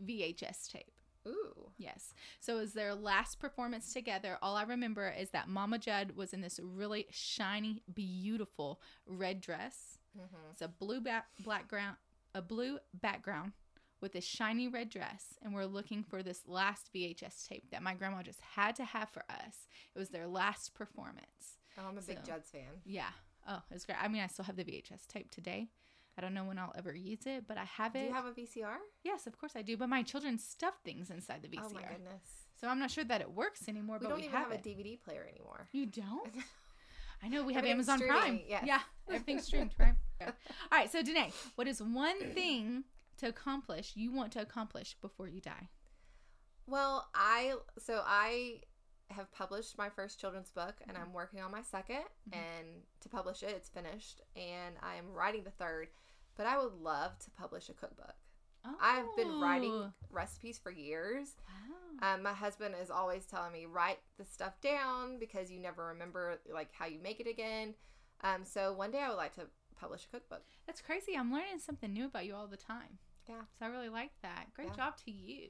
VHS tape. Ooh. Yes. So it was their last performance together. All I remember is that Mama Judd was in this really shiny, beautiful red dress. Mm-hmm. It's a blue back black ground, a blue background with a shiny red dress, and we're looking for this last VHS tape that my grandma just had to have for us. It was their last performance. Oh, I'm a big Judd's fan. Yeah. Oh, it's great. I mean, I still have the VHS tape today. I don't know when I'll ever use it, but I have it. Do you have a VCR? yes, of course I do. But my children stuff things inside the VCR, Oh my goodness. so I'm not sure that it works anymore. We but don't we even have, have, a DVD player anymore. You don't? I know we have Amazon Prime. streaming, yes. Yeah, everything's streamed, right? Yeah. All right, so Denay, what is one thing to accomplish you want to accomplish before you die? Well, I so I have published my first children's book and Mm-hmm. I'm working on my 2nd Mhm. and to publish it it's finished and I am writing the third, but I would love to publish a cookbook. I've been writing Oh, recipes for years. Wow. Um, my husband is always telling me write the stuff down because you never remember like how you make it again. Um, so one day I would like to publish a cookbook. That's crazy. I'm learning something new about you all the time. Yeah. So I really like that. Great Yeah. job to you.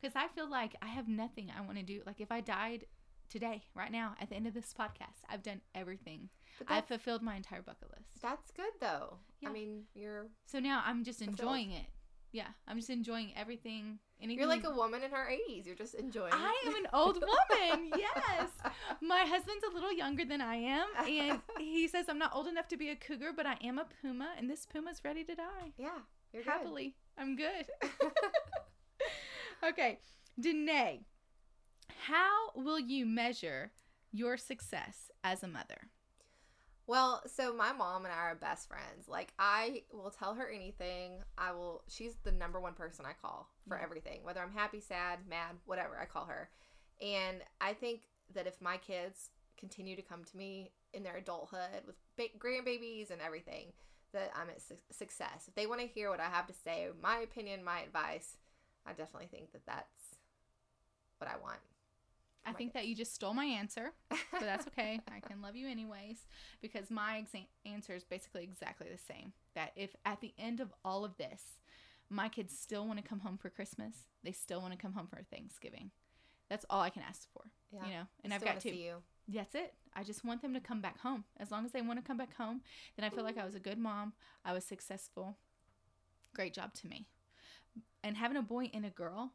Because I feel like I have nothing I want to do. Like if I died today, right now, at the end of this podcast, I've done everything. I've fulfilled my entire bucket list. that's good though. Yeah. I mean, you're So now I'm just Fulfilled. enjoying it. Yeah, I'm just enjoying everything. Anything you're like a woman in her 80s. You're just enjoying. I am an old woman. yes. My husband's a little younger than I am. And he says I'm not old enough to be a cougar, but I am a puma. And this puma's ready to die. yeah, you're good. Happily. I'm good. okay. Denay, how will you measure your success as a mother? Well, so my mom and I are best friends. Like I will tell her anything. I will she's the number one person I call for everything. Whether I'm happy, sad, mad, whatever, I call her. And I think that if my kids continue to come to me in their adulthood with ba- grandbabies and everything, that I'm a su- success. If they want to hear what I have to say, my opinion, my advice, I definitely think that that's what I want. I think that you just stole my answer, but that's okay. I can love you anyways because my exa- answer is basically exactly the same. That if at the end of all of this, my kids still want to come home for Christmas, they still want to come home for Thanksgiving. That's all I can ask for, Yeah. you know. And I've got to. see you. That's it. I just want them to come back home. As long as they want to come back home, then I feel like I was a good mom. I was successful. Great job to me. And having a boy and a girl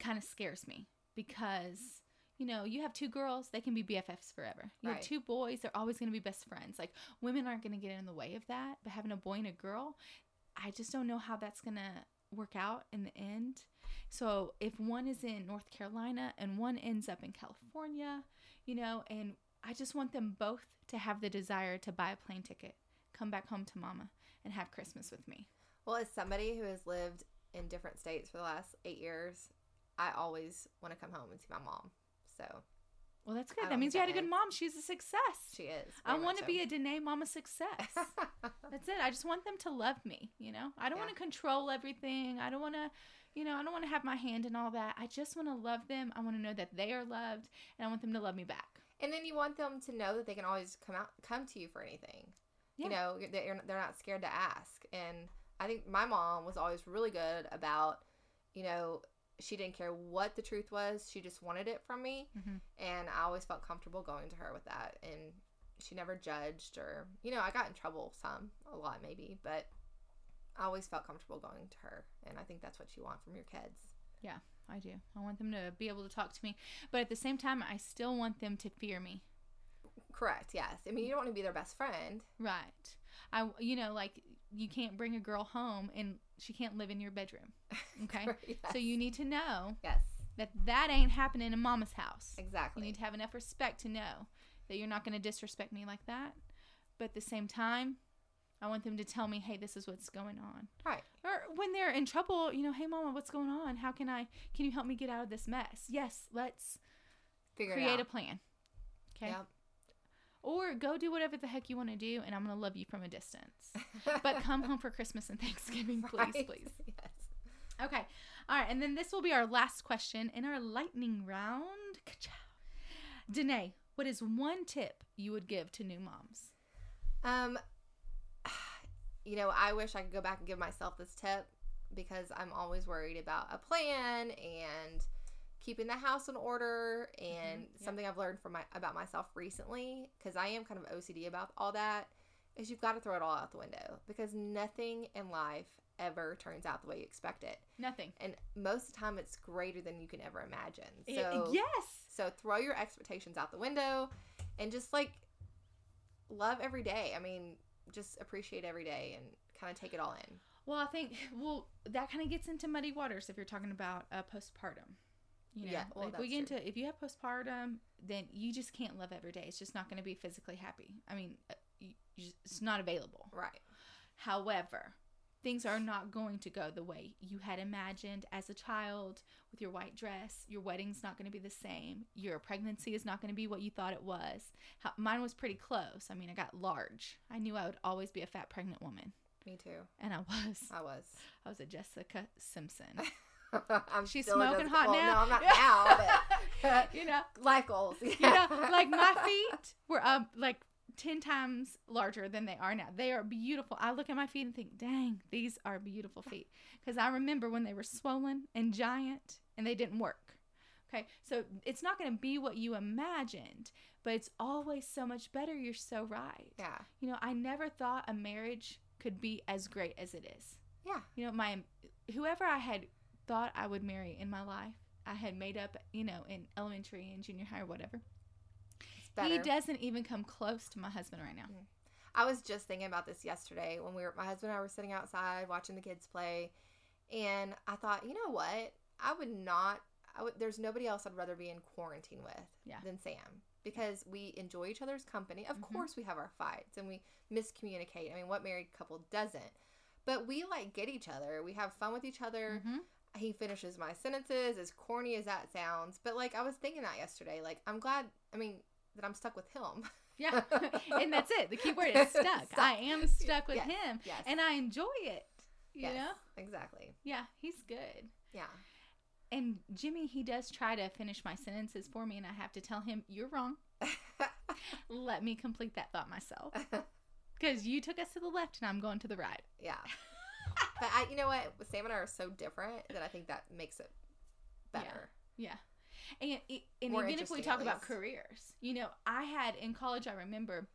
kind of scares me because, you know, you have two girls, they can be BFFs forever. You Right. have two boys, they're always going to be best friends. Like, women aren't going to get in the way of that. But having a boy and a girl, I just don't know how that's going to work out in the end. So if one is in North Carolina and one ends up in California, you know, and I just want them both to have the desire to buy a plane ticket, come back home to mama, and have Christmas with me. Well, as somebody who has lived in different states for the last eight years, I always want to come home and see my mom. So Well, that's I good. That means you had a good mom. She's a success. she is. I want to much be a Denay mama success. That's it. I just want them to love me, you know? I don't Yeah. want to control everything. I don't want to, you know, I don't want to have my hand in all that. I just want to love them. I want to know that they are loved, and I want them to love me back. and then you want them to know that they can always come out, come to you for anything. Yeah. You know, that you're, they're not scared to ask. And I think my mom was always really good about, you know, she didn't care what the truth was. She just wanted it from me. Mhm. And I always felt comfortable going to her with that. And she never judged or, you know, I got in trouble some, a lot maybe, but I always felt comfortable going to her. And I think that's what you want from your kids. Yeah, I do. I want them to be able to talk to me, but at the same time, I still want them to fear me. Correct. Yes. I mean, you don't want to be their best friend. Right. I, you know, like you can't bring a girl home and she can't live in your bedroom. Okay. Yes. So you need to know Yes. that that ain't happening in mama's house. Exactly. You need to have enough respect to know that you're not going to disrespect me like that. but at the same time, I want them to tell me, hey, this is what's going on. Right. Or when they're in trouble, you know, hey, mama, what's going on? How can I, can you help me get out of this mess? Yes, let's Figure create a plan. Okay. Yep. Or go do whatever the heck you want to do, and I'm going to love you from a distance. But come home for Christmas and Thanksgiving, please, Right? please. Yes. Okay. All right. And then this will be our last question in our lightning round. Denay, what is one tip you would give to new moms? Um, you know, I wish I could go back and give myself this tip because I'm always worried about a plan and keeping the house in order and Mhm, yeah. something I've learned from my about myself recently because I am kind of OCD about all that is you've got to throw it all out the window because nothing in life ever turns out the way you expect it. Nothing. And most of the time it's greater than you can ever imagine. So yes. so throw your expectations out the window and just like love every day. I mean, just appreciate every day and kind of take it all in. Well, I think well that kind of gets into muddy waters if you're talking about uh, postpartum. You know, Yeah, well, like we get true. into if you have postpartum, then you just can't love every day. It's just not going to be physically happy. I mean, uh, you, you just, it's not available. Right. However, things are not going to go the way you had imagined as a child with your white dress. Your wedding's not going to be the same. Your pregnancy is not going to be what you thought it was. How, mine was pretty close. I mean, I got large. I knew I would always be a fat pregnant woman, Me too. and I was. I was. I was a Jessica Simpson. I'm She's smoking hot well, now. No, I'm not now. But you know, life goals. you know, like my feet were up like 10 times larger than they are now. They are beautiful. I look at my feet and think, dang, these are beautiful feet. Because I remember when they were swollen and giant and they didn't work. Okay, so it's not going to be what you imagined, but it's always so much better. You're so right. Yeah. You know, I never thought a marriage could be as great as it is. Yeah. You know, my whoever I had thought I would marry in my life, I had made up, you know, in elementary and junior high or whatever. He doesn't even come close to my husband right now. I was just thinking about this yesterday when we were my husband and I were sitting outside watching the kids play and I thought, you know what? I would not I would there's nobody else I'd rather be in quarantine with Yeah. than Sam because we enjoy each other's company. Of Mhm. course we have our fights and we miscommunicate. I mean, what married couple doesn't? But we like get each other. We have fun with each other. hmm He finishes my sentences as corny as that sounds. But like I was thinking that yesterday. Like I'm glad I mean that I'm stuck with him. Yeah. and that's it. The key word is stuck. Stuck. I am stuck with Yes. him. Yes. And I enjoy it. You yes, know? Exactly. Yeah, he's good. Yeah. And Jimmy, he does try to finish my sentences for me, and I have to tell him, You're wrong. Let me complete that thought myself. Because you took us to the left and I'm going to the right. yeah. But I, you know what? Sam and I are so different that I think that makes it better. Yeah. And, and More even if we talk about careers, you know, I had in college, I remember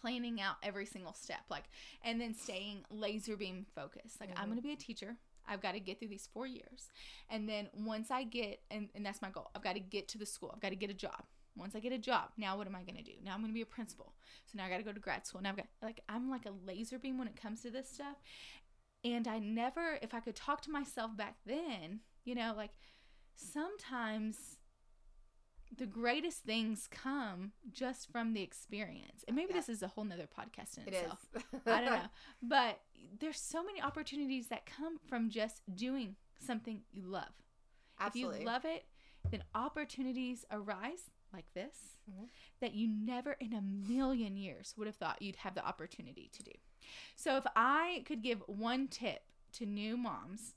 planning out every single step, like, and then staying laser beam focused. Like, I'm Mhm. going to be a teacher. I've got to get through these four years. And then once I get, and, and that's my goal, I've got to get to the school. I've got to get a job. Once I get a job, now what am I going to do? Now I'm going to be a principal. So now I got to go to grad school. Now I've got, like, I'm like a laser beam when it comes to this stuff. And I never, if I could talk to myself back then, you know, like, sometimes the greatest things come just from the experience. And maybe Yeah. this is a whole nother podcast in It itself. I don't know. But there's so many opportunities that come from just doing something you love. Absolutely. If you love it, then opportunities arise like this Mhm. that you never in a million years would have thought you'd have the opportunity to do. So if I could give one tip to new moms,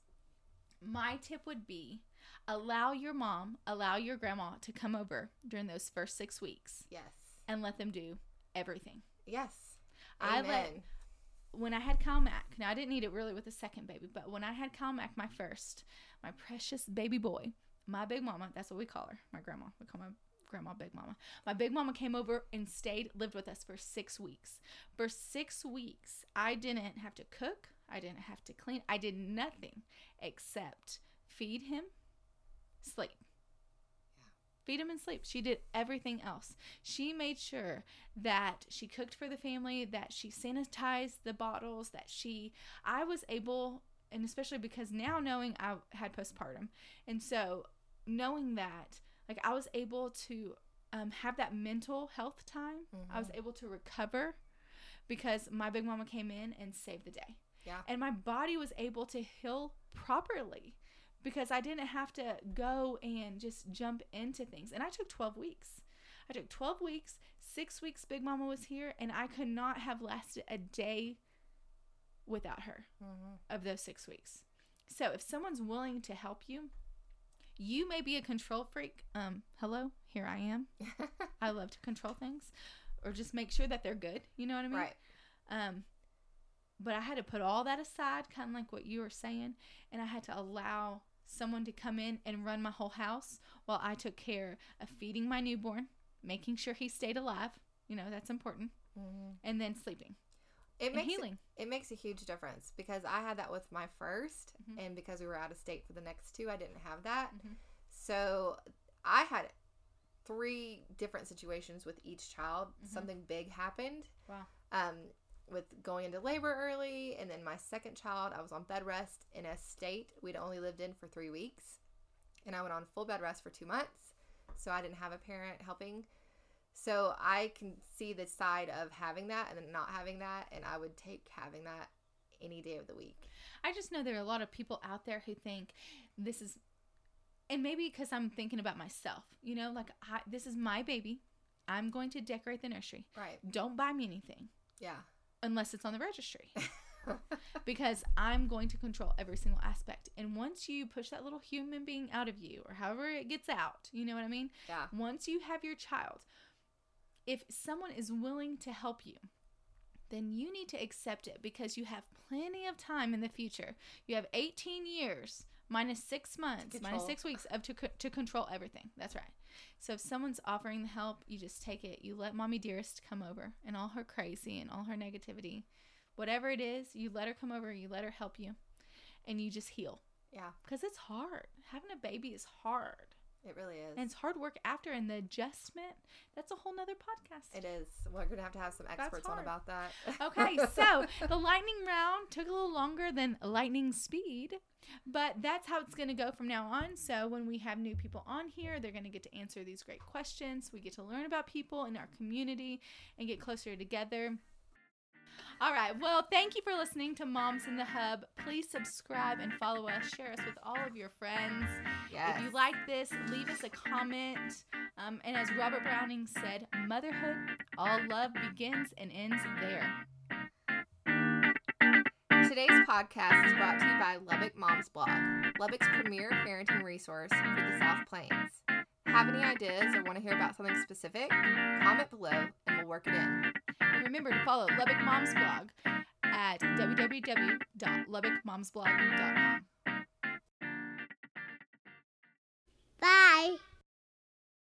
my tip would be allow your mom, allow your grandma to come over during those first 6 weeks yes. and let them do everything. Yes. I let- when I had Kyle Mack, now I didn't need it really with the second baby, but when I had Kyle Mack, my first, my precious baby boy, my big mama, that's what we call her, my grandma. We call my grandma big mama. My big mama came over and stayed, lived with us for six weeks. For six weeks, I didn't have to cook, I didn't have to clean, I did nothing except feed him, sleep. Feed him and sleep. She did everything else. She made sure that she cooked for the family, that she sanitized the bottles, that she, I was able, and especially because now knowing I had postpartum, and so knowing that, like I was able to um, have that mental health time. I was able to recover because my big mama came in and saved the day. Yeah. And my body was able to heal properly because I didn't have to go and just jump into things. And I took 12 weeks. I took 12 weeks, six weeks, Big Mama was here, and I could not have lasted a day without her Mm-hmm. of those six weeks. So if someone's willing to help you, you may be a control freak. Um, hello, here I am. I love to control things or just make sure that they're good. You know what I mean? right. Um, but I had to put all that aside, kind of like what you were saying, and I had to allow someone to come in and run my whole house while I took care of feeding my newborn, making sure he stayed alive. You know, that's important. Mm-hmm. And then sleeping It makes healing. it makes a huge difference because I had that with my 1st Mhm. and because we were out of state for the next two, I didn't have that. Mhm. So I had three different situations with each child. Mhm. Something big happened. Wow. Um, with going into labor early, and then my second child, I was on bed rest in a state we'd only lived in for three weeks, and I went on full bed rest for two months. So I didn't have a parent helping. So I can see the side of having that and then not having that, and I would take having that any day of the week. I just know there are a lot of people out there who think this is, and maybe because I'm thinking about myself, you know, like I, this is my baby. I'm going to decorate the nursery. Right. Don't buy me anything Yeah. unless it's on the registry because I'm going to control every single aspect. And once you push that little human being out of you, or however it gets out, you know what I mean? yeah. Once you have your child, if someone is willing to help you, then you need to accept it because you have plenty of time in the future. You have 18 years minus six months, six weeks of to, co- to control everything. That's right. So if someone's offering the help, you just take it. You let mommy dearest come over and all her crazy and all her negativity, whatever it is, you let her come over. You let her help you, and you just heal Yeah. because it's hard. Having a baby is hard. It really is. And it's hard work after, and the adjustment, that's a whole nother podcast. It is. We're gonna have to have some experts on about that. Okay, so the lightning round took a little longer than lightning speed, but that's how it's going to go from now on. So when we have new people on here, they're going to get to answer these great questions. We get to learn about people in our community and get closer together. All right. Well, thank you for listening to Moms in the Hub. Please subscribe and follow us. Share us with all of your friends. yes. If you like this, leave us a comment. Um, and as Robert Browning said, motherhood, all love begins and ends there. Today's podcast is brought to you by Lubbock Moms Blog, Lubbock's premier parenting resource for the South Plains. Have any ideas or want to hear about something specific? Comment below and we'll work it in. Remember to follow Lubbock Moms Blog at www.lubbockmomsblog.com. Bye.